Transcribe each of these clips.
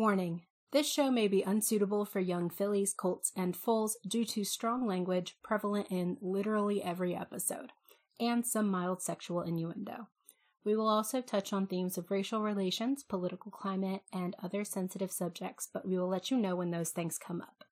Warning This show may be unsuitable for young fillies, colts, and foals due to strong language prevalent in literally every episode, and some mild sexual innuendo. We will also touch on themes of racial relations, political climate, and other sensitive subjects, but we will let you know when those things come up.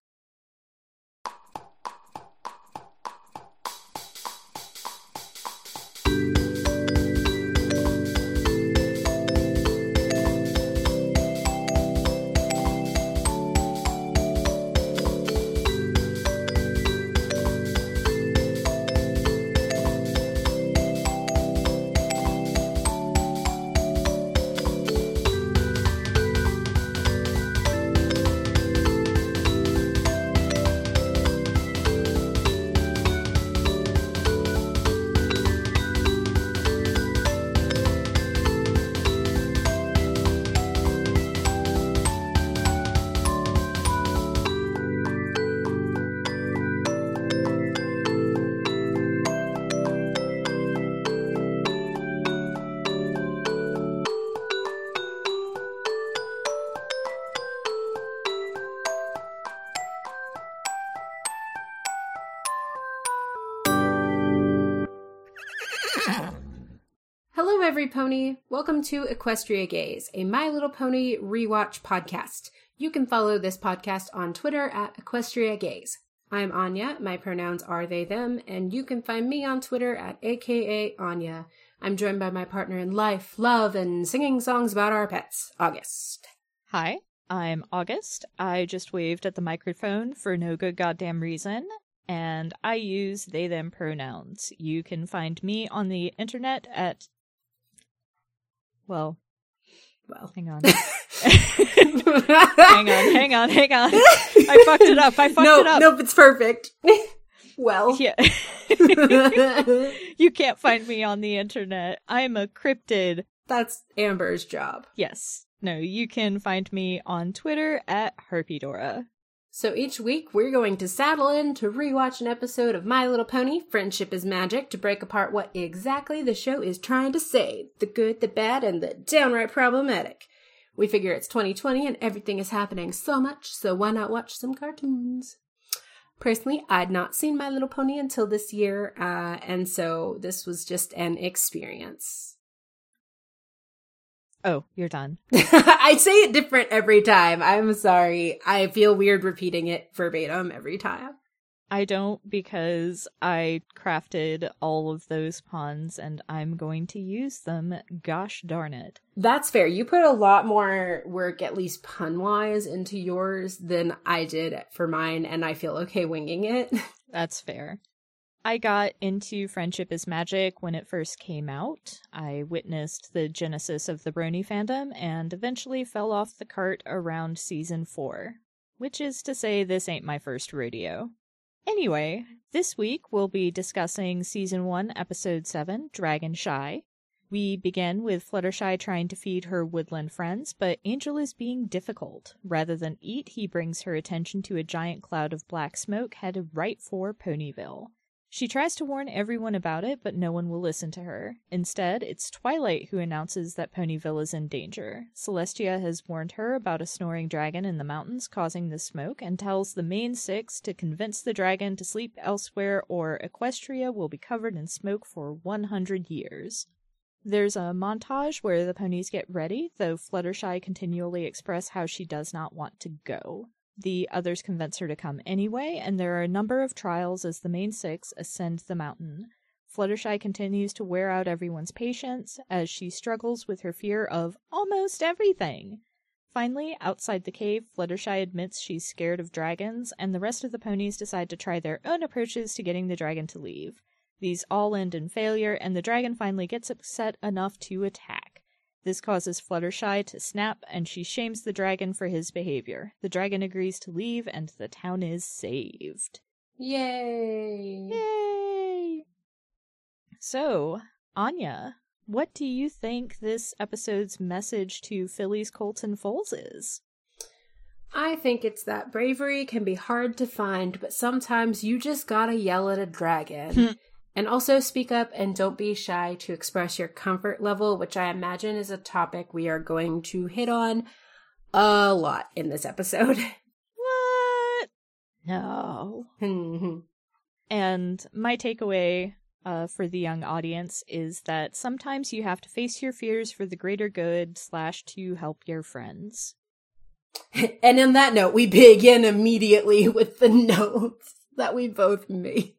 Pony. Welcome to Equestria Gaze, a My Little Pony rewatch podcast. You can follow this podcast on Twitter at Equestria Gaze. I'm Anya. My pronouns are they, them, and you can find me on Twitter at AKA Anya. I'm joined by my partner in life, love, and singing songs about our pets, August. Hi, I'm August. I just waved at the microphone for no good goddamn reason, and I use they them pronouns. You can find me on the internet at well Well, hang on. hang on, hang on, hang on. I fucked it up. I fucked no, it up. nope, it's perfect. well, Yeah. you can't find me on the internet. I'm a cryptid. that's Amber's job. Yes. No, you can find me on Twitter at Harpydora. So each week, we're going to saddle in to rewatch an episode of My Little Pony Friendship is Magic to break apart what exactly the show is trying to say the good, the bad, and the downright problematic. We figure it's 2020 and everything is happening so much, so why not watch some cartoons? Personally, I'd not seen My Little Pony until this year, uh, and so this was just an experience. Oh, you're done. I say it different every time. I'm sorry. I feel weird repeating it verbatim every time. I don't because I crafted all of those puns and I'm going to use them. Gosh darn it. That's fair. You put a lot more work, at least pun wise, into yours than I did for mine, and I feel okay winging it. That's fair. I got into Friendship is Magic when it first came out. I witnessed the genesis of the Brony fandom and eventually fell off the cart around season 4. Which is to say, this ain't my first rodeo. Anyway, this week we'll be discussing season 1, episode 7, Dragon Shy. We begin with Fluttershy trying to feed her woodland friends, but Angel is being difficult. Rather than eat, he brings her attention to a giant cloud of black smoke headed right for Ponyville. She tries to warn everyone about it, but no one will listen to her. Instead, it's Twilight who announces that Ponyville is in danger. Celestia has warned her about a snoring dragon in the mountains causing the smoke and tells the main six to convince the dragon to sleep elsewhere or Equestria will be covered in smoke for 100 years. There's a montage where the ponies get ready, though Fluttershy continually express how she does not want to go. The others convince her to come anyway, and there are a number of trials as the main six ascend the mountain. Fluttershy continues to wear out everyone's patience as she struggles with her fear of almost everything. Finally, outside the cave, Fluttershy admits she's scared of dragons, and the rest of the ponies decide to try their own approaches to getting the dragon to leave. These all end in failure, and the dragon finally gets upset enough to attack. This causes Fluttershy to snap, and she shames the dragon for his behavior. The dragon agrees to leave, and the town is saved. Yay! Yay! So, Anya, what do you think this episode's message to Fillies, Colts, and Foals is? I think it's that bravery can be hard to find, but sometimes you just gotta yell at a dragon. and also speak up and don't be shy to express your comfort level, which I imagine is a topic we are going to hit on a lot in this episode. What? No. And my takeaway uh, for the young audience is that sometimes you have to face your fears for the greater good slash to help your friends. and on that note, we begin immediately with the notes that we both made.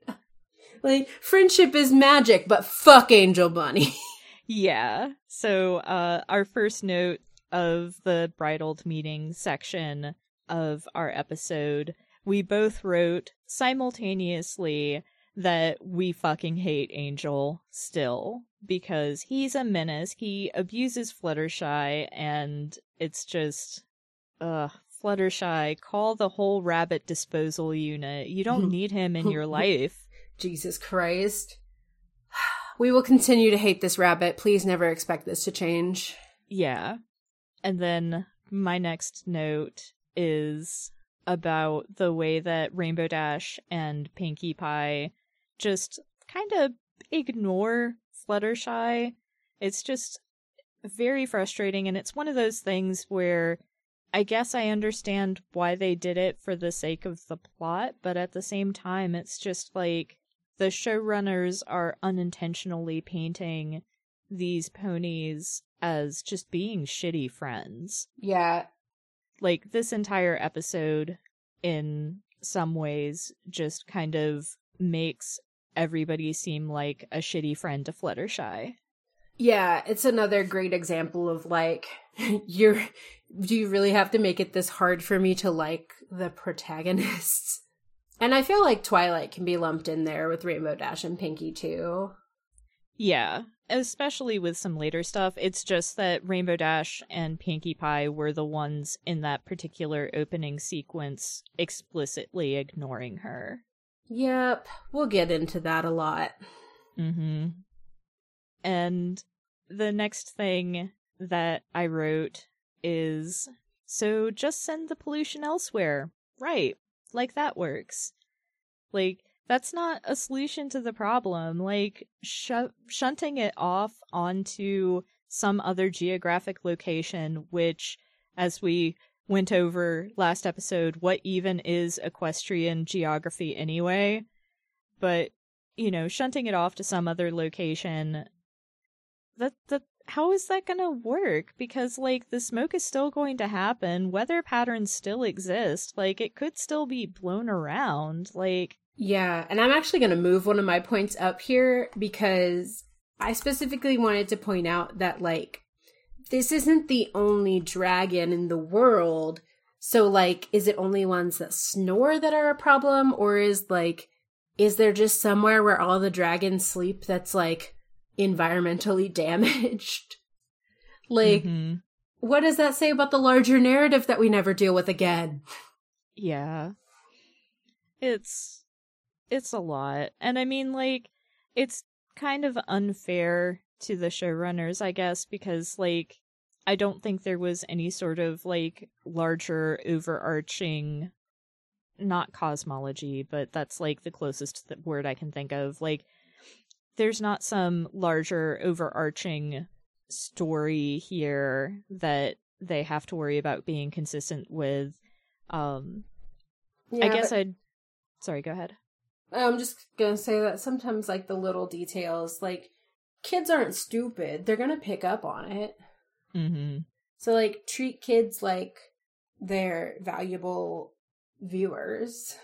Like, friendship is magic, but fuck Angel Bunny. Yeah. So uh, our first note of the bridle meeting section of our episode, we both wrote simultaneously that we fucking hate Angel still because he's a menace. He abuses Fluttershy, and it's just, ugh. Fluttershy, call the whole rabbit disposal unit. You don't need him in your life. Jesus Christ. We will continue to hate this rabbit. Please never expect this to change. Yeah. And then my next note is about the way that Rainbow Dash and Pinkie Pie just kind of ignore Fluttershy. It's just very frustrating, and it's one of those things where I guess I understand why they did it for the sake of the plot, but at the same time, it's just like the showrunners are unintentionally painting these ponies as just being shitty friends. Yeah. Like, this entire episode, in some ways, just kind of makes everybody seem like a shitty friend to Fluttershy. Yeah, it's another great example of like you're do you really have to make it this hard for me to like the protagonists? And I feel like Twilight can be lumped in there with Rainbow Dash and Pinkie too. Yeah, especially with some later stuff. It's just that Rainbow Dash and Pinkie Pie were the ones in that particular opening sequence explicitly ignoring her. Yep, we'll get into that a lot. Mm-hmm. And the next thing that I wrote is so just send the pollution elsewhere. Right. Like that works. Like that's not a solution to the problem. Like sh- shunting it off onto some other geographic location, which, as we went over last episode, what even is equestrian geography anyway? But, you know, shunting it off to some other location, that, that, how is that gonna work? Because, like, the smoke is still going to happen, weather patterns still exist, like, it could still be blown around, like, Yeah, and I'm actually going to move one of my points up here because I specifically wanted to point out that, like, this isn't the only dragon in the world. So, like, is it only ones that snore that are a problem? Or is, like, is there just somewhere where all the dragons sleep that's, like, environmentally damaged? like, mhm. what does that say about the larger narrative that we never deal with again? Yeah. It's it's a lot. And I mean like it's kind of unfair to the showrunners, I guess, because like I don't think there was any sort of like larger overarching not cosmology, but that's like the closest th- word I can think of. Like there's not some larger overarching story here that they have to worry about being consistent with um I guess but- I'd. Sorry, go ahead. I'm just gonna say that sometimes, like the little details, like kids aren't stupid; they're gonna pick up on it. Mm-hmm. So, like, treat kids like they're valuable viewers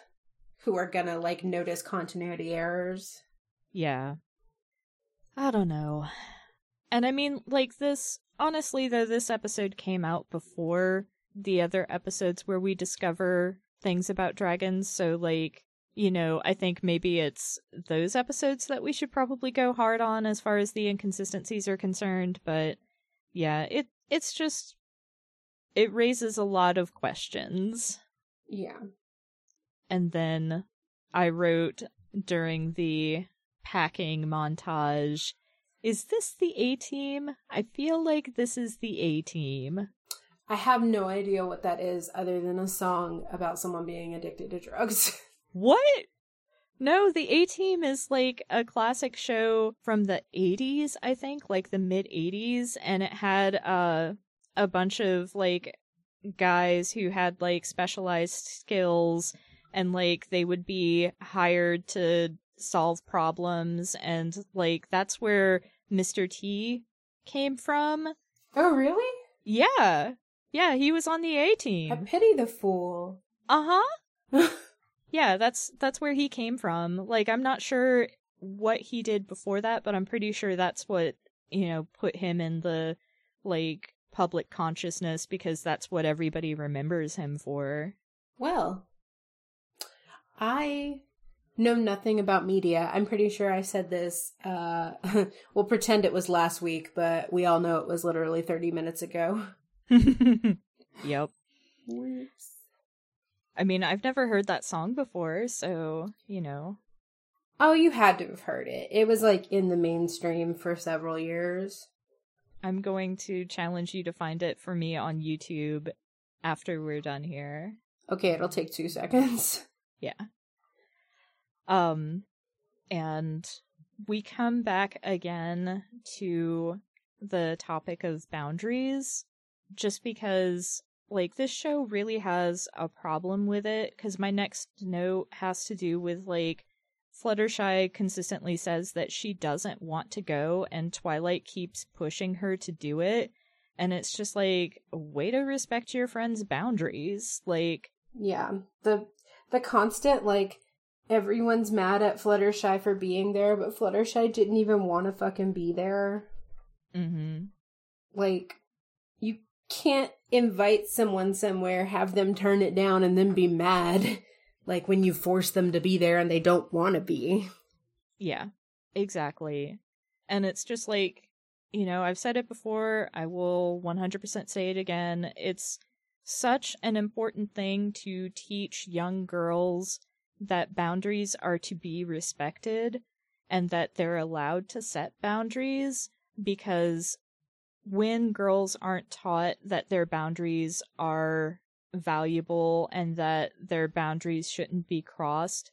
who are gonna like notice continuity errors. Yeah. I don't know. And I mean, like, this. Honestly, though, this episode came out before the other episodes where we discover things about dragons. So, like, you know, I think maybe it's those episodes that we should probably go hard on as far as the inconsistencies are concerned. But yeah, it it's just. It raises a lot of questions. Yeah, And then I wrote during the packing montage, is this the A team? I feel like this is the A team. I have no idea what that is, other than a song about someone being addicted to drugs. What? No, the A Team is like a classic show from the 80s, I think, like the mid 80s, and it had uh, a bunch of like guys who had like specialized skills and like they would be hired to solve problems and like that's where Mr. T came from. Oh, really? Yeah. Yeah, he was on the A team. I pity the fool. Uh-huh. yeah, that's that's where he came from. Like I'm not sure what he did before that, but I'm pretty sure that's what, you know, put him in the like public consciousness because that's what everybody remembers him for. Well, I know nothing about media. I'm pretty sure I said this. Uh, we'll pretend it was last week, but we all know it was literally 30 minutes ago. yep. Whoops. I mean, I've never heard that song before, so, you know. Oh, you had to have heard it. It was like in the mainstream for several years. I'm going to challenge you to find it for me on YouTube after we're done here. Okay, it'll take 2 seconds. Yeah. Um and we come back again to the topic of boundaries just because like this show really has a problem with it cuz my next note has to do with like Fluttershy consistently says that she doesn't want to go and Twilight keeps pushing her to do it. And it's just like way to respect your friend's boundaries. Like yeah. The the constant like everyone's mad at Fluttershy for being there, but Fluttershy didn't even want to fucking be there. Mm-hmm. Like, you can't invite someone somewhere, have them turn it down, and then be mad. Like when you force them to be there and they don't want to be. Yeah, exactly. And it's just like, you know, I've said it before, I will 100% say it again. It's such an important thing to teach young girls that boundaries are to be respected and that they're allowed to set boundaries because when girls aren't taught that their boundaries are valuable and that their boundaries shouldn't be crossed,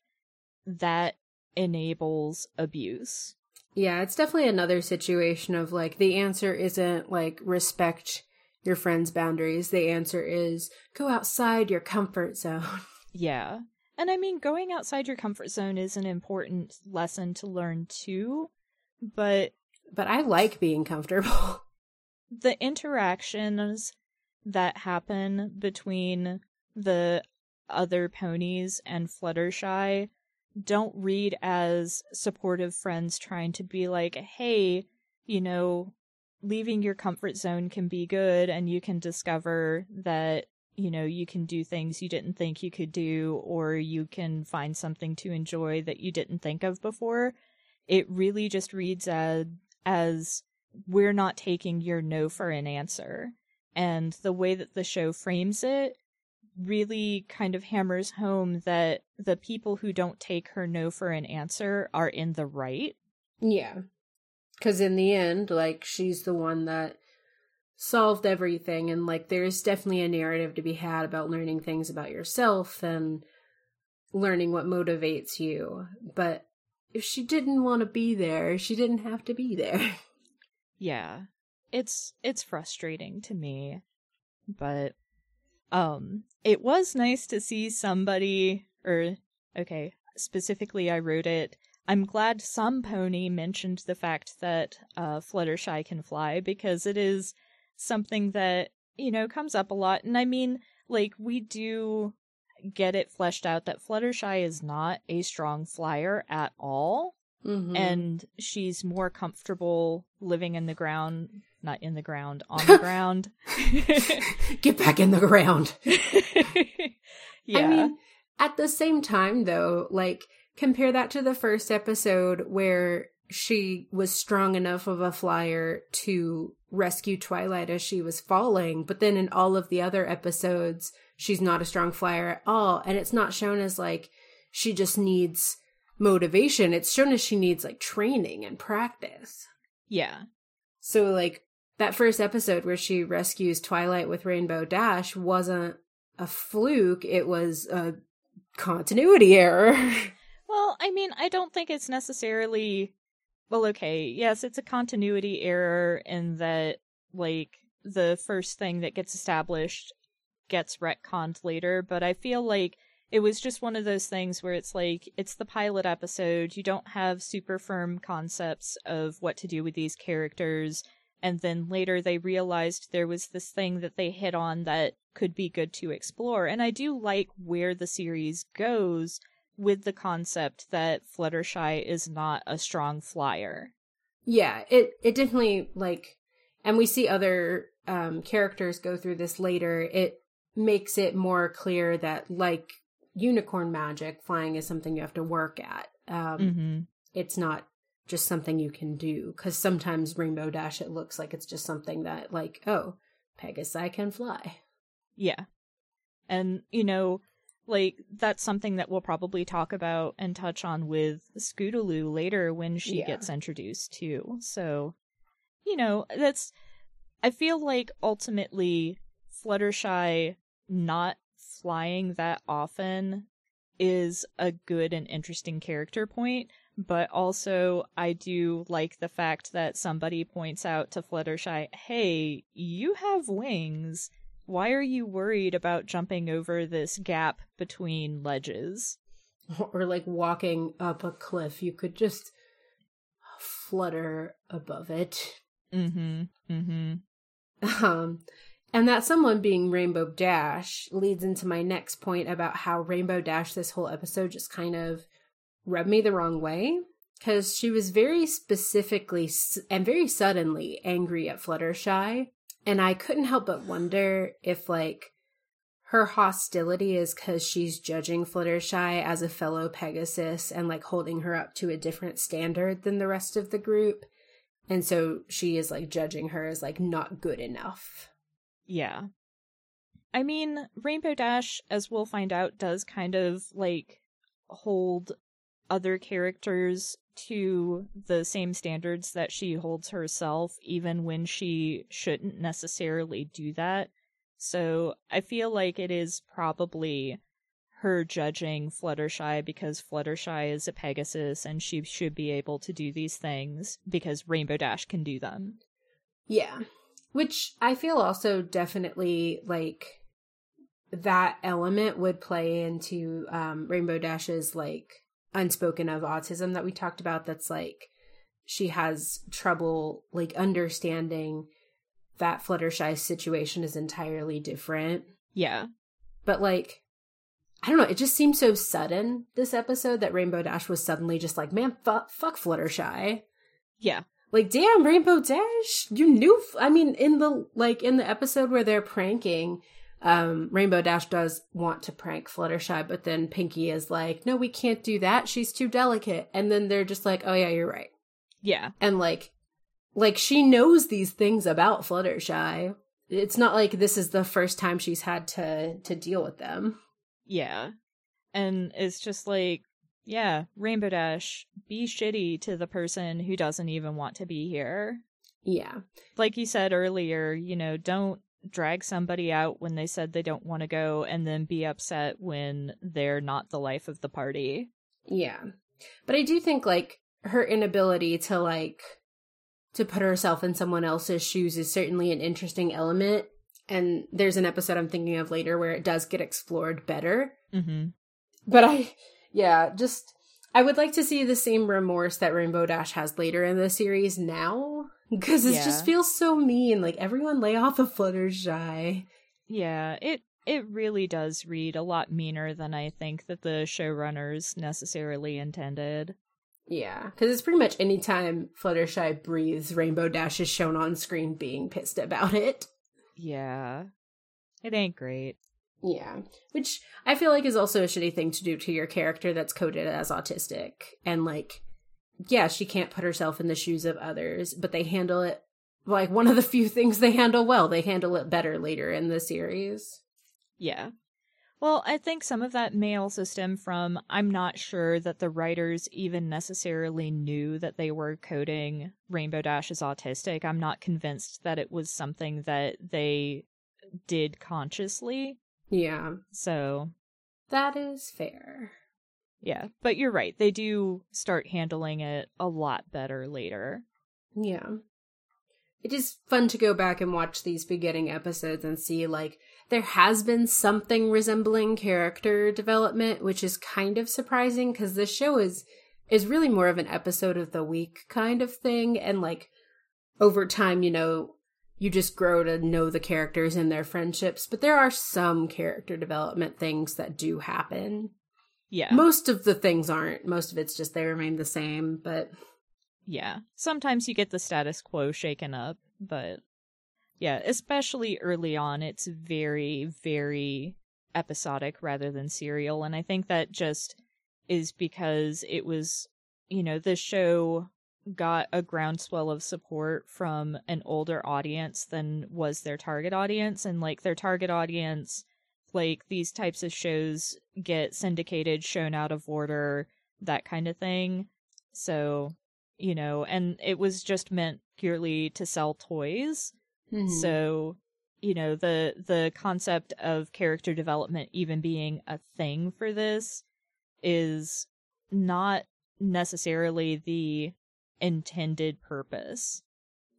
that enables abuse. Yeah, it's definitely another situation of like the answer isn't like respect your friend's boundaries. The answer is go outside your comfort zone. Yeah. And I mean, going outside your comfort zone is an important lesson to learn too, but. But I like being comfortable. The interactions that happen between the other ponies and Fluttershy don't read as supportive friends trying to be like, hey, you know, leaving your comfort zone can be good and you can discover that you know, you can do things you didn't think you could do, or you can find something to enjoy that you didn't think of before. It really just reads as, as we're not taking your no for an answer. And the way that the show frames it really kind of hammers home that the people who don't take her no for an answer are in the right. Yeah. Because in the end, like, she's the one that solved everything and like there's definitely a narrative to be had about learning things about yourself and learning what motivates you. But if she didn't want to be there she didn't have to be there. Yeah. It's it's frustrating to me. But um it was nice to see somebody or okay specifically i wrote it i'm glad some pony mentioned the fact that uh fluttershy can fly because it is something that, you know, comes up a lot. And I mean, like, we do get it fleshed out that Fluttershy is not a strong flyer at all. Mm-hmm. And she's more comfortable living in the ground, not in the ground, on the ground. Get back in the ground. yeah. I mean, at the same time, though, like, compare that to the first episode where she was strong enough of a flyer to rescue Twilight as she was falling, but then in all of the other episodes, she's not a strong flyer at all. And it's not shown as like she just needs motivation. It's shown as she needs like training and practice. Yeah. So, like, that first episode where she rescues Twilight with Rainbow Dash wasn't a fluke, it was a continuity error. Well, I mean, I don't think it's necessarily well, okay, yes, it's a continuity error in that, like, the first thing that gets established gets retconned later, but I feel like it was just one of those things where it's like it's the pilot episode you don't have super firm concepts of what to do with these characters and then later they realized there was this thing that they hit on that could be good to explore and i do like where the series goes with the concept that fluttershy is not a strong flyer yeah it it definitely like and we see other um characters go through this later it makes it more clear that like unicorn magic, flying is something you have to work at. Um, mm-hmm. It's not just something you can do because sometimes Rainbow Dash it looks like it's just something that like oh Pegasi can fly. Yeah, and you know like that's something that we'll probably talk about and touch on with Scootaloo later when she yeah. gets introduced too. So you know that's I feel like ultimately Fluttershy not flying that often is a good and interesting character point, but also I do like the fact that somebody points out to Fluttershy, hey, you have wings. Why are you worried about jumping over this gap between ledges? Or like walking up a cliff. You could just flutter above it. Mm-hmm. Mm-hmm. Um and that someone being Rainbow Dash leads into my next point about how Rainbow Dash this whole episode just kind of rubbed me the wrong way because she was very specifically and very suddenly angry at Fluttershy. And I couldn't help but wonder if, like, her hostility is because she's judging Fluttershy as a fellow Pegasus and, like, holding her up to a different standard than the rest of the group. And so she is, like, judging her as, like, not good enough. Yeah. I mean, Rainbow Dash, as we'll find out, does kind of like hold other characters to the same standards that she holds herself, even when she shouldn't necessarily do that. So I feel like it is probably her judging Fluttershy because Fluttershy is a Pegasus and she should be able to do these things because Rainbow Dash can do them. Yeah. Which I feel also definitely like that element would play into um, Rainbow Dash's like unspoken of autism that we talked about. That's like she has trouble like understanding that Fluttershy's situation is entirely different. Yeah. But like I don't know, it just seemed so sudden this episode that Rainbow Dash was suddenly just like, man, fuck, fuck Fluttershy. Yeah like damn rainbow dash you knew f- i mean in the like in the episode where they're pranking um rainbow dash does want to prank fluttershy but then pinkie is like no we can't do that. She's too delicate. And then they're just like oh yeah you're right. Yeah. And like like she knows these things about fluttershy. It's not like this is the first time she's had to to deal with them. Yeah. And it's just like yeah, Rainbow Dash, be shitty to the person who doesn't even want to be here. Yeah. Like you said earlier, you know, don't drag somebody out when they said they don't want to go and then be upset when they're not the life of the party. Yeah. But I do think like her inability to like to put herself in someone else's shoes is certainly an interesting element and there's an episode I'm thinking of later where it does get explored better. hmm But I yeah, just I would like to see the same remorse that Rainbow Dash has later in the series now because it yeah. just feels so mean. Like everyone lay off of Fluttershy. Yeah, it it really does read a lot meaner than I think that the showrunners necessarily intended. Yeah, because it's pretty much anytime Fluttershy breathes, Rainbow Dash is shown on screen being pissed about it. Yeah, it ain't great. Yeah. Which I feel like is also a shitty thing to do to your character that's coded as autistic. And like, yeah, she can't put herself in the shoes of others, but they handle it like one of the few things they handle well. They handle it better later in the series. Yeah. Well, I think some of that may also stem from I'm not sure that the writers even necessarily knew that they were coding Rainbow Dash as autistic. I'm not convinced that it was something that they did consciously. Yeah. So that is fair. Yeah, but you're right. They do start handling it a lot better later. Yeah. it is fun to go back and watch these beginning episodes and see like there has been something resembling character development, which is kind of surprising because this show is is really more of an episode of the week kind of thing and like over time, you know, you just grow to know the characters and their friendships, but there are some character development things that do happen. Yeah. Most of the things aren't. Most of it's just they remain the same, but yeah. Sometimes you get the status quo shaken up, but yeah, especially early on, it's very, very episodic rather than serial. And I think that just is because it was, you know, the show got a groundswell of support from an older audience than was their target audience. And like their target audience, like these types of shows get syndicated, shown out of order, that kind of thing. So you know, and it was just meant purely to sell toys. Mm-hmm. So, you know, the the concept of character development even being a thing for this is not necessarily the intended purpose.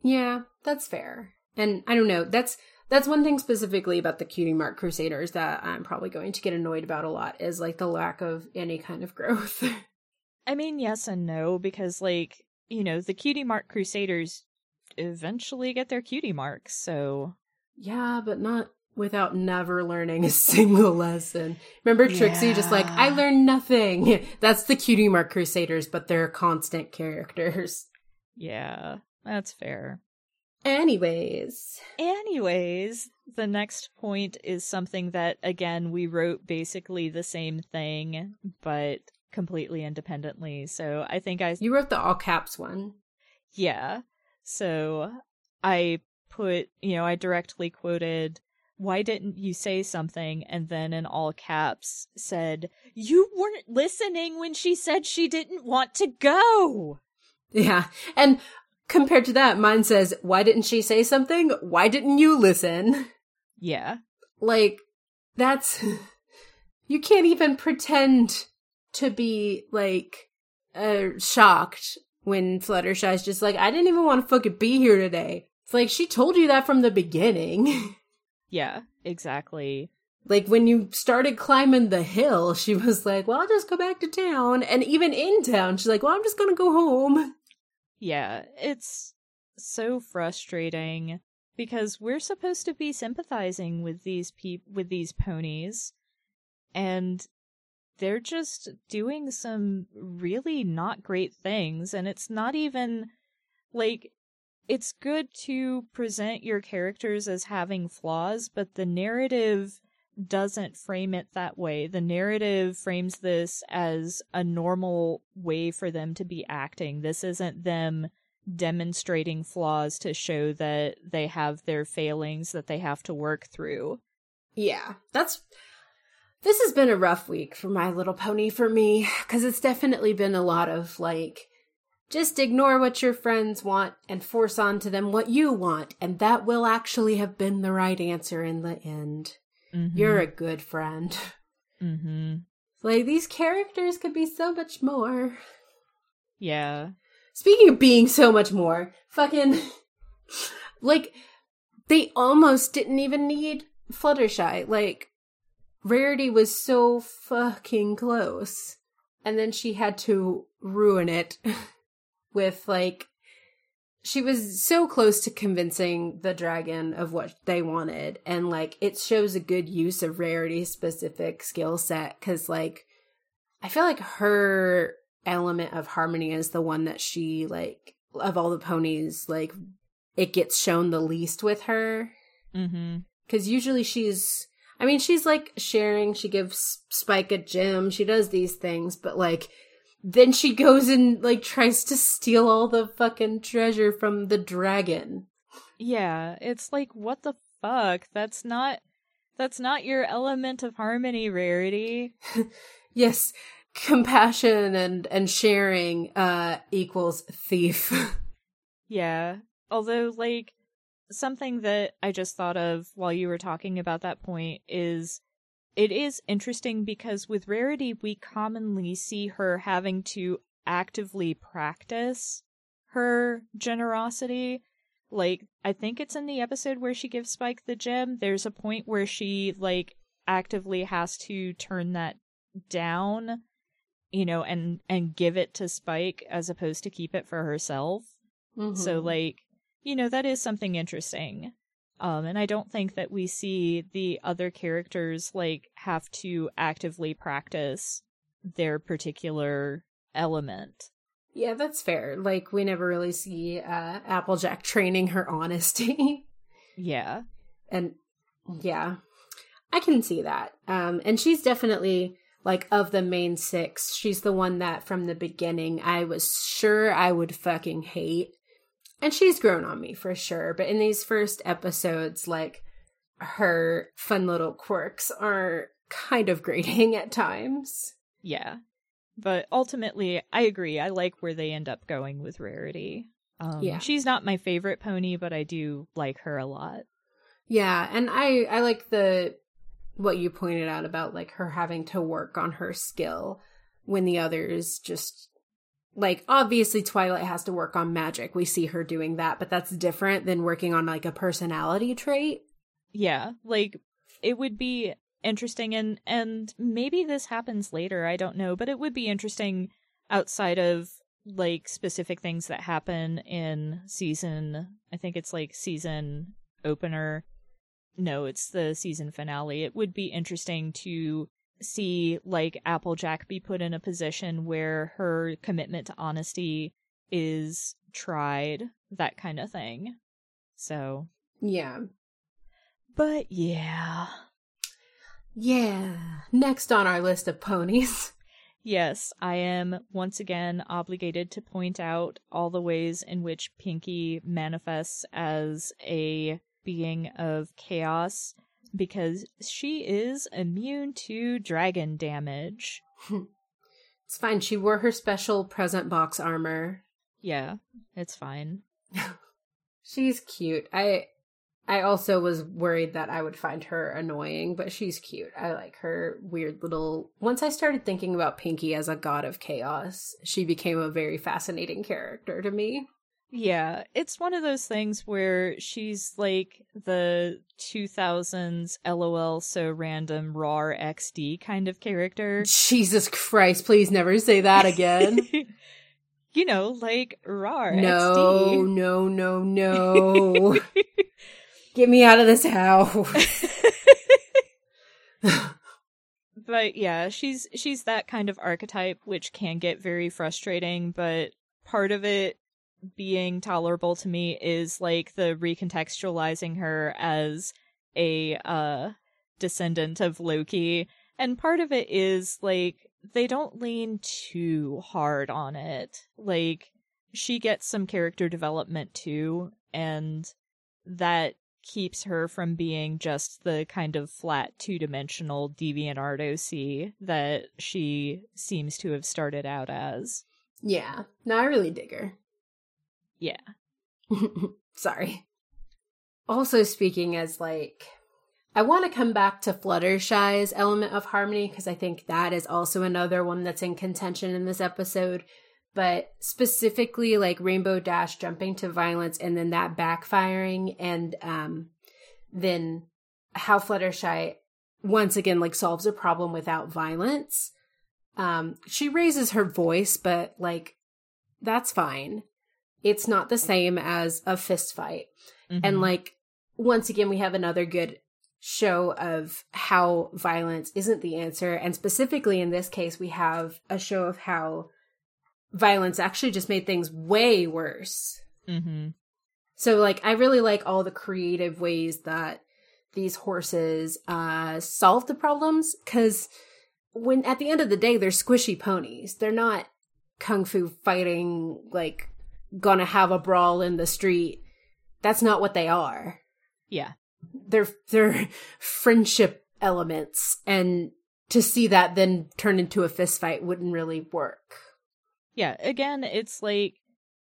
Yeah, that's fair. And I don't know, that's that's one thing specifically about the cutie mark crusaders that I'm probably going to get annoyed about a lot is like the lack of any kind of growth. I mean, yes and no, because like, you know, the cutie mark crusaders eventually get their cutie marks, so Yeah, but not without never learning a single lesson. Remember Trixie yeah. just like, I learned nothing. That's the cutie mark crusaders, but they're constant characters. Yeah, that's fair. Anyways. Anyways, the next point is something that again we wrote basically the same thing, but completely independently. So I think I You wrote the all caps one. Yeah. So I put, you know, I directly quoted why didn't you say something and then in all caps said you weren't listening when she said she didn't want to go yeah and compared to that mine says why didn't she say something why didn't you listen yeah like that's you can't even pretend to be like uh shocked when Fluttershy's just like, I didn't even want to fucking be here today. It's like she told you that from the beginning. yeah, exactly. Like when you started climbing the hill, she was like, Well, I'll just go back to town. And even in town, she's like, Well, I'm just gonna go home. Yeah, it's so frustrating because we're supposed to be sympathizing with these peop with these ponies. And they're just doing some really not great things and it's not even like it's good to present your characters as having flaws but the narrative doesn't frame it that way. The narrative frames this as a normal way for them to be acting. This isn't them demonstrating flaws to show that they have their failings that they have to work through. Yeah that's this has been a rough week for My Little Pony for me because it's definitely been a lot of like, just ignore what your friends want and force onto them what you want, and that will actually have been the right answer in the end. Mm-hmm. You're a good friend. Mm-hmm. Like, these characters could be so much more. Yeah. Speaking of being so much more, fucking. like, they almost didn't even need Fluttershy. Like, Rarity was so fucking close. And then she had to ruin it with like she was so close to convincing the dragon of what they wanted and like it shows a good use of rarity specific skill set cuz like I feel like her element of harmony is the one that she like of all the ponies like it gets shown the least with her. mm-hmm Cuz usually she's I mean, she's like sharing, she gives Spike a gem, she does these things, but like, then she goes and like tries to steal all the fucking treasure from the dragon. Yeah, it's like, what the fuck? That's not, that's not your element of harmony, Rarity. yes, compassion and, and sharing, uh, equals thief. yeah. Although, like, something that I just thought of while you were talking about that point is it is interesting because with Rarity, we commonly see her having to actively practice her generosity. Like, I think it's in the episode where she gives Spike the gem. There's a point where she, like, actively has to turn that down, you know, and, and give it to Spike as opposed to keep it for herself. Mm-hmm. So, like, you know, that is something interesting. Um, and I don't think that we see the other characters, like, have to actively practice their particular element. Yeah, that's fair. Like we never really see uh Applejack training her honesty. yeah. And yeah. I can see that. Um and she's definitely like of the main 6, she's the one that from the beginning I was sure I would fucking hate. And she's grown on me for sure, but in these first episodes like her fun little quirks are kind of grating at times. Yeah. But ultimately, I agree. I like where they end up going with Rarity. Um, yeah. She's not my favorite pony, but I do like her a lot. Yeah, and I I like the what you pointed out about like her having to work on her skill when the others just like obviously Twilight has to work on magic. We see her doing that, but that's different than working on like a personality trait. Yeah, like it would be interesting and and maybe this happens later i don't know but it would be interesting outside of like specific things that happen in season i think it's like season opener no it's the season finale it would be interesting to see like applejack be put in a position where her commitment to honesty is tried that kind of thing. So. Yeah. But yeah. Yeah. Next on our list of ponies. Yes, I am once again obligated to point out all the ways in which Pinkie manifests as a being of chaos because she is immune to dragon damage. it's fine. She wore her special present box armor. Yeah, it's fine. She's cute. I I also was worried that I would find her annoying, but she's cute. I like her weird little. Once I started thinking about Pinkie as a god of chaos, she became a very fascinating character to me. Yeah, it's one of those things where she's like the 2000s LOL so random RAR XD kind of character. Jesus Christ, please never say that again. you know, like RAR no, XD. No, no, no, no. Get me out of this house. but yeah, she's she's that kind of archetype which can get very frustrating, but part of it being tolerable to me is like the recontextualizing her as a uh descendant of Loki. And part of it is like they don't lean too hard on it. Like she gets some character development too, and that keeps her from being just the kind of flat two dimensional DeviantArt OC that she seems to have started out as. Yeah. No, I really dig her. Yeah. Sorry. Also speaking as like I want to come back to Fluttershy's element of harmony because I think that is also another one that's in contention in this episode but specifically like Rainbow Dash jumping to violence and then that backfiring and um then how Fluttershy once again like solves a problem without violence. Um she raises her voice but like that's fine. It's not the same as a fist fight. Mm-hmm. And like once again we have another good show of how violence isn't the answer and specifically in this case we have a show of how violence actually just made things way worse. Mm-hmm. So, like, I really like all the creative ways that these horses uh, solve the problems because when at the end of the day, they're squishy ponies. They're not kung fu fighting, like, gonna have a brawl in the street. That's not what they are. Yeah. They're they're friendship elements and to see that then turn into a fist fight wouldn't really work yeah, again, it's like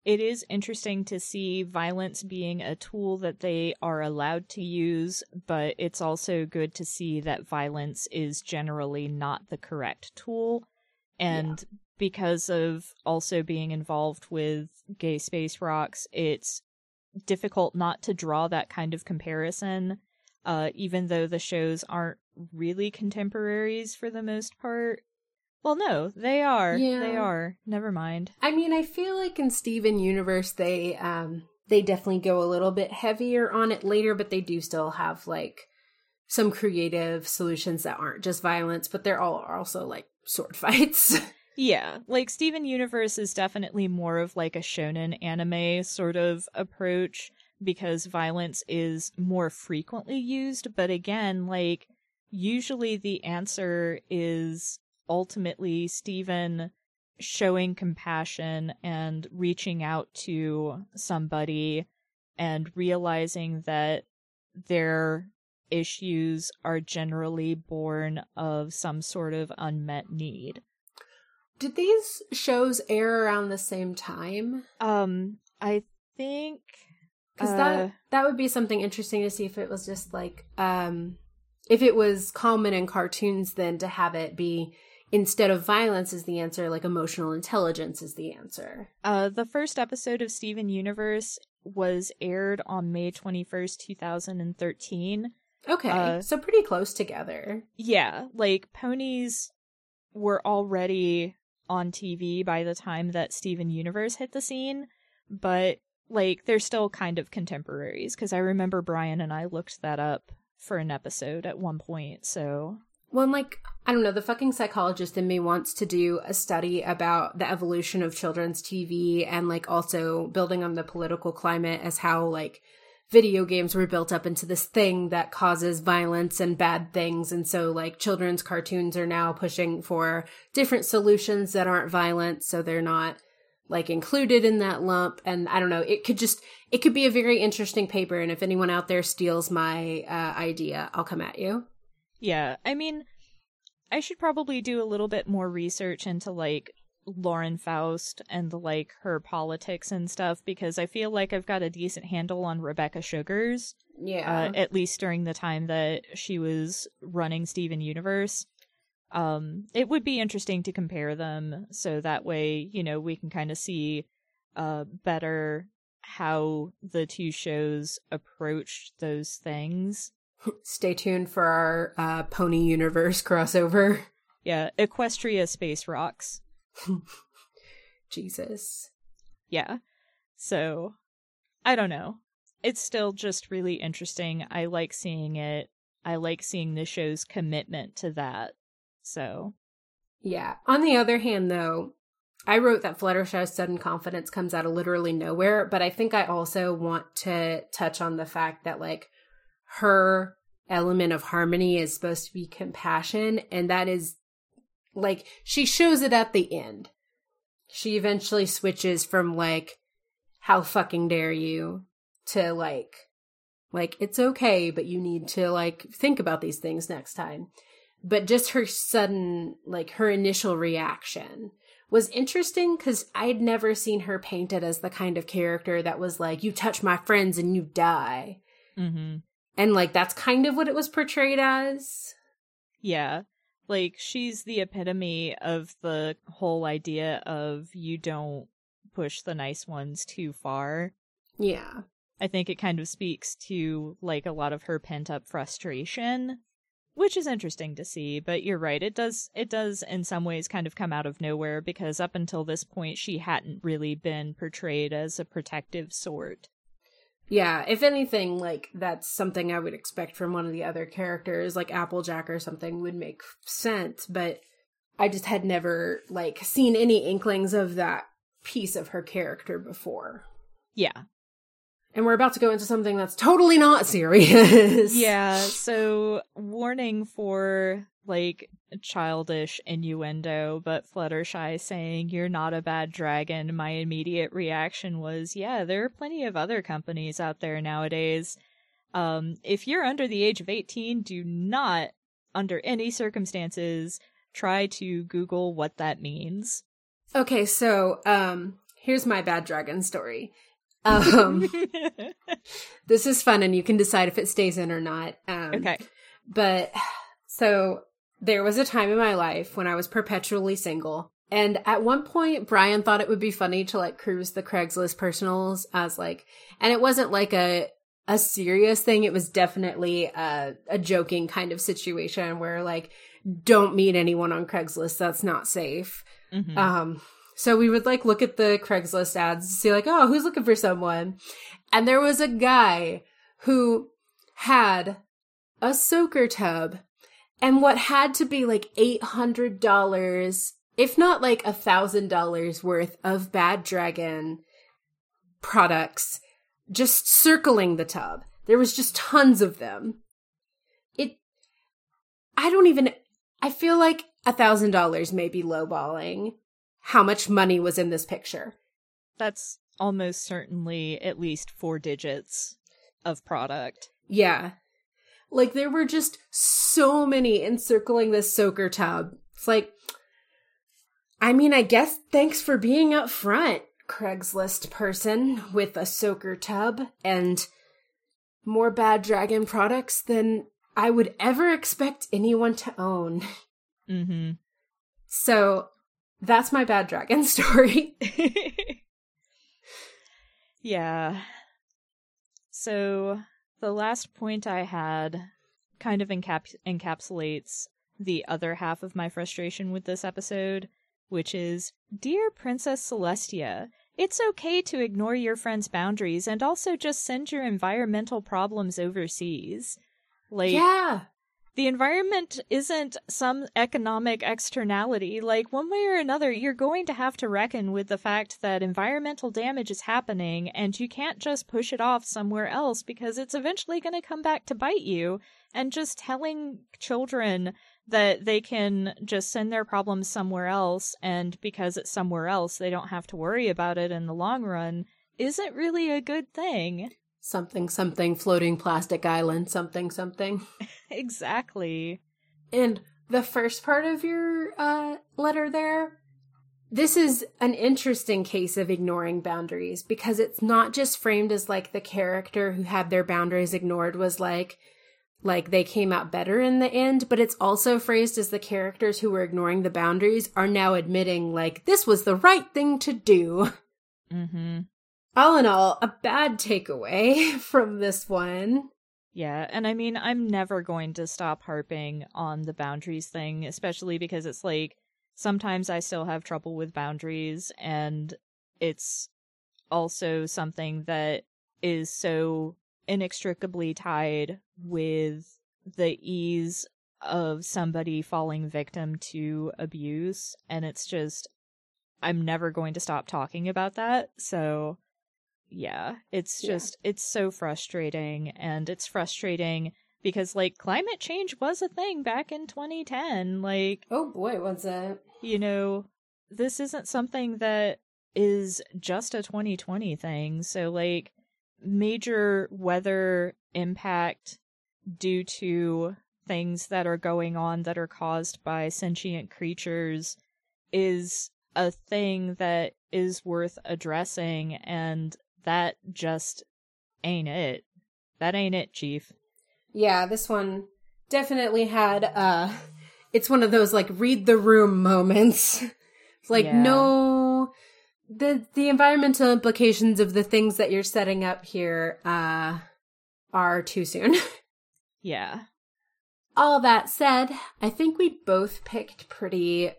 it is interesting to see violence being a tool that they are allowed to use, but it's also good to see that violence is generally not the correct tool. And yeah. Because of also being involved with gay space rocks, it's difficult not to draw that kind of comparison, uh, even though the shows aren't really contemporaries for the most part. Well, no, they are. Yeah. They are. Never mind. I mean, I feel like in Steven Universe they um they definitely go a little bit heavier on it later, but they do still have like some creative solutions that aren't just violence, but they're all also like sword fights. Yeah, like Steven Universe is definitely more of like a shonen anime sort of approach because violence is more frequently used, but again, like usually the answer is ultimately Steven showing compassion and reaching out to somebody and realizing that their issues are generally born of some sort of unmet need. Did these shows air around the same time? Um, I think Because uh, that that would be something interesting to see if it was just like um if it was common in cartoons then to have it be instead of violence is the answer like emotional intelligence is the answer. Uh, the first episode of Steven Universe was aired on May 21st, 2013. Okay, Uh, so pretty close together. Yeah, like ponies were already on TV by the time that Steven Universe hit the scene, but like they're still kind of contemporaries because I remember Brian and I looked that up for an episode at one point. So Well, like I don't know, the fucking psychologist in me wants to do a study about the evolution of children's TV and like also building on the political climate as how like video games were built up into this thing that causes violence and bad things. And so like children's cartoons are now pushing for different solutions that aren't violent so they're not like included in that lump. And i don't know it could just it could be a very interesting paper. And if anyone out there steals my uh, idea i'll come at you. Yeah, I mean, I should probably do a little bit more research into like Lauren Faust and like her politics and stuff because I feel like I've got a decent handle on Rebecca Sugars. yeah uh, at least during the time that she was running Steven Universe. Um, it would be interesting to compare them so that way, you know, we can kind of see uh, better how the two shows approached those things. Stay tuned for our uh, Pony Universe crossover. Yeah, Equestria Space Rocks. Jesus. Yeah. So, I don't know. It's still just really interesting. I like seeing it. I like seeing the show's commitment to that. So, Yeah. On the other hand, though, I wrote that Fluttershy's sudden confidence comes out of literally nowhere, but I think I also want to touch on the fact that, like, her element of harmony is supposed to be compassion, and that is, like, she shows it at the end. She eventually switches from, like, how fucking dare you to, like, like, it's okay, but you need to, like, think about these things next time but just her sudden like her initial reaction was interesting because i'd never seen her painted as the kind of character that was like you touch my friends and you die mm-hmm. and like that's kind of what it was portrayed as Yeah. Like she's the epitome of the whole idea of you don't push the nice ones too far. yeah I think it kind of speaks to like a lot of her pent up frustration, which is interesting to see, but you're right. It does it does in some ways kind of come out of nowhere because up until this point she hadn't really been portrayed as a protective sort. Yeah if anything like that's something i would expect from one of the other characters like applejack or something would make sense but i just had never like seen any inklings of that piece of her character before Yeah. and we're about to go into something that's totally not serious Yeah, so warning for like childish innuendo, but Fluttershy saying you're not a bad dragon, my immediate reaction was, yeah, there are plenty of other companies out there nowadays. Um, if you're under the age of 18, do not, under any circumstances, try to Google what that means. Okay, so um here's my bad dragon story. Um this is fun and you can decide if it stays in or not. Um okay. but so there was a time in my life when I was perpetually single And at one point, Brian thought it would be funny to like cruise the Craigslist personals as like, and it wasn't like a, a serious thing. It was definitely a, a joking kind of situation where like, don't meet anyone on Craigslist. That's not safe. Mm-hmm. Um, so we would like look at the Craigslist ads, see like, oh, who's looking for someone? And there was a guy who had a soaker tub and what had to be like $800 if not like a thousand dollars worth of bad dragon products just circling the tub. There was just tons of them. It i don't even i feel like a thousand dollars may be lowballing how much money was in this picture. That's almost certainly at least four digits of product. Yeah like there were just so many encircling this soaker tub. It's like, I mean, I guess thanks for being up front, Craigslist person with a soaker tub and more bad dragon products than I would ever expect anyone to own. Mm-hmm. So that's my bad dragon story. yeah. So the last point I had kind of encap- encapsulates the other half of my frustration with this episode, which is Dear Princess Celestia, it's okay to ignore your friend's boundaries and also just send your environmental problems overseas. Like, yeah the environment isn't some economic externality. Like, one way or another, you're going to have to reckon with the fact that environmental damage is happening and you can't just push it off somewhere else because it's eventually going to come back to bite you. And just telling children that they can just send their problems somewhere else and because it's somewhere else, they don't have to worry about it in the long run isn't really a good thing something something floating plastic island something something. Exactly. And the first part of your uh, letter there this is an interesting case of ignoring boundaries because it's not just framed as like the character who had their boundaries ignored was like like they came out better in the end but it's also phrased as the characters who were ignoring the boundaries are now admitting like this was the right thing to do. Mm-hmm all in all, a bad takeaway from this one. Yeah, and I mean, I'm never going to stop harping on the boundaries thing, especially because it's like sometimes I still have trouble with boundaries, and it's also something that is so inextricably tied with the ease of somebody falling victim to abuse, and it's just, I'm never going to stop talking about that, so yeah, it's just yeah. it's so frustrating and it's frustrating because like climate change was a thing back in 2010 like oh boy what's that you know this isn't something that is just a 2020 thing so like major weather impact due to things that are going on that are caused by sentient creatures is a thing that is worth addressing and that just ain't it. That ain't it, Chief. Yeah, this one definitely had uh it's one of those like read the room moments. It's like yeah. no the the environmental implications of the things that you're setting up here uh are too soon. yeah. All that said, I think we both picked pretty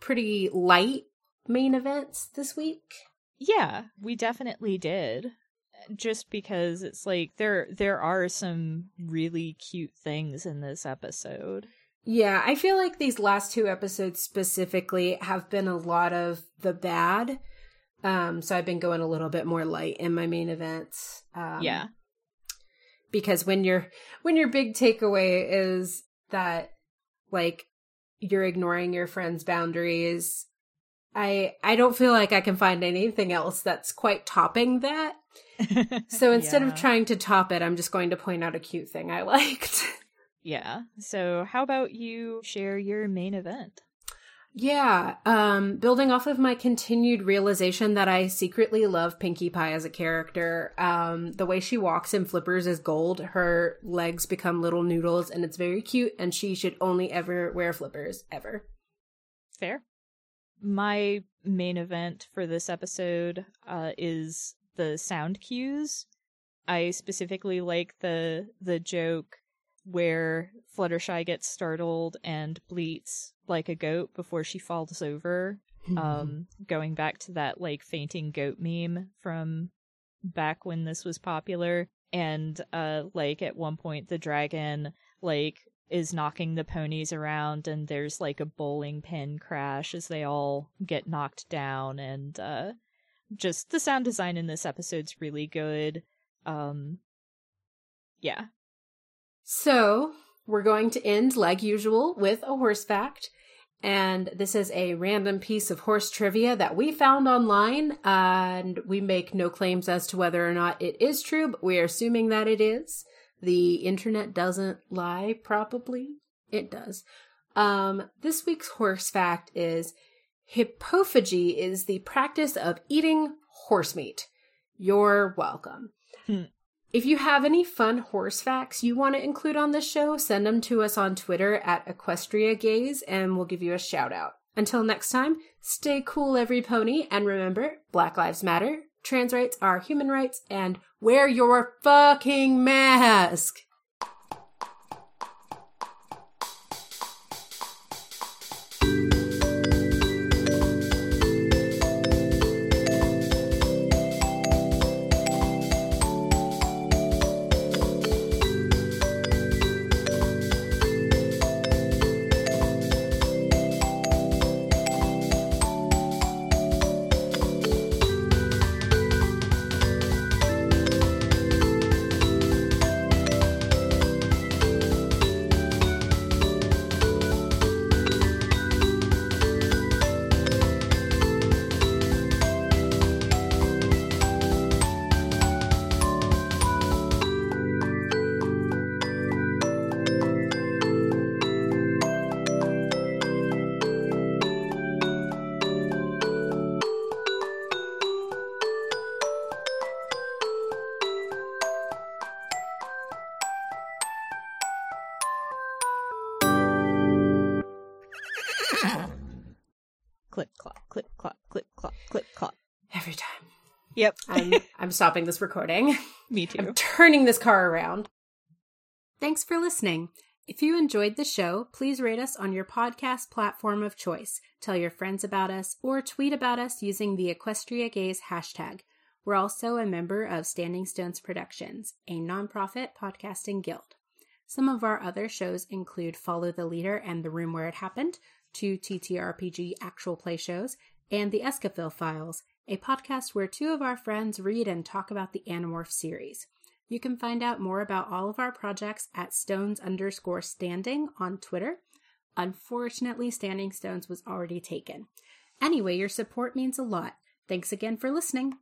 pretty light main events this week. Yeah, we definitely did. Just because it's like there there are some really cute things in this episode. Yeah, I feel like these last two episodes specifically have been a lot of the bad. Um, so I've been going a little bit more light in my main events. Um, yeah. Because when your when your big takeaway is that like you're ignoring your friend's boundaries I I don't feel like I can find anything else that's quite topping that. so instead yeah. of trying to top it, I'm just going to point out a cute thing I liked. yeah. So how about you share your main event? Yeah, um, building off of my continued realization that I secretly love Pinkie Pie as a character. Um, the way she walks in flippers is gold. Her legs become little noodles, and it's very cute. And she should only ever wear flippers ever. Fair. My main event for this episode uh, is the sound cues. I specifically like the the joke where Fluttershy gets startled and bleats like a goat before she falls over. um, going back to that like fainting goat meme from back when this was popular. And uh, like at one point, the dragon like is knocking the ponies around, and there's like a bowling pin crash as they all get knocked down. And uh, just the sound design in this episode's really good. Um, yeah, So, we're going to end, like usual, with a horse fact. And this is a random piece of horse trivia that we found online. And we make no claims as to whether or not it is true, but we are assuming that it is. The internet doesn't lie, probably. It does. Um, this week's horse fact is hippophagy is the practice of eating horse meat. You're welcome. Hmm. If you have any fun horse facts you want to include on this show, send them to us on Twitter at Equestria Gaze and we'll give you a shout out. Until next time, stay cool, every pony, and remember Black Lives Matter, trans rights are human rights, and wear your fucking mask! Yep, I'm, I'm stopping this recording. me too. I'm turning this car around. Thanks for listening. If you enjoyed the show, please rate us on your podcast platform of choice, tell your friends about us, or tweet about us using the Equestria Gaze hashtag. We're also a member of Standing Stones Productions, a nonprofit podcasting guild. Some of our other shows include Follow the Leader and The Room Where It Happened, two TTRPG actual play shows, and The Escafil Files, a podcast where two of our friends read and talk about the Animorph series. You can find out more about all of our projects at stones underscore standing on Twitter. Unfortunately, Standing Stones was already taken. Anyway, your support means a lot. Thanks again for listening.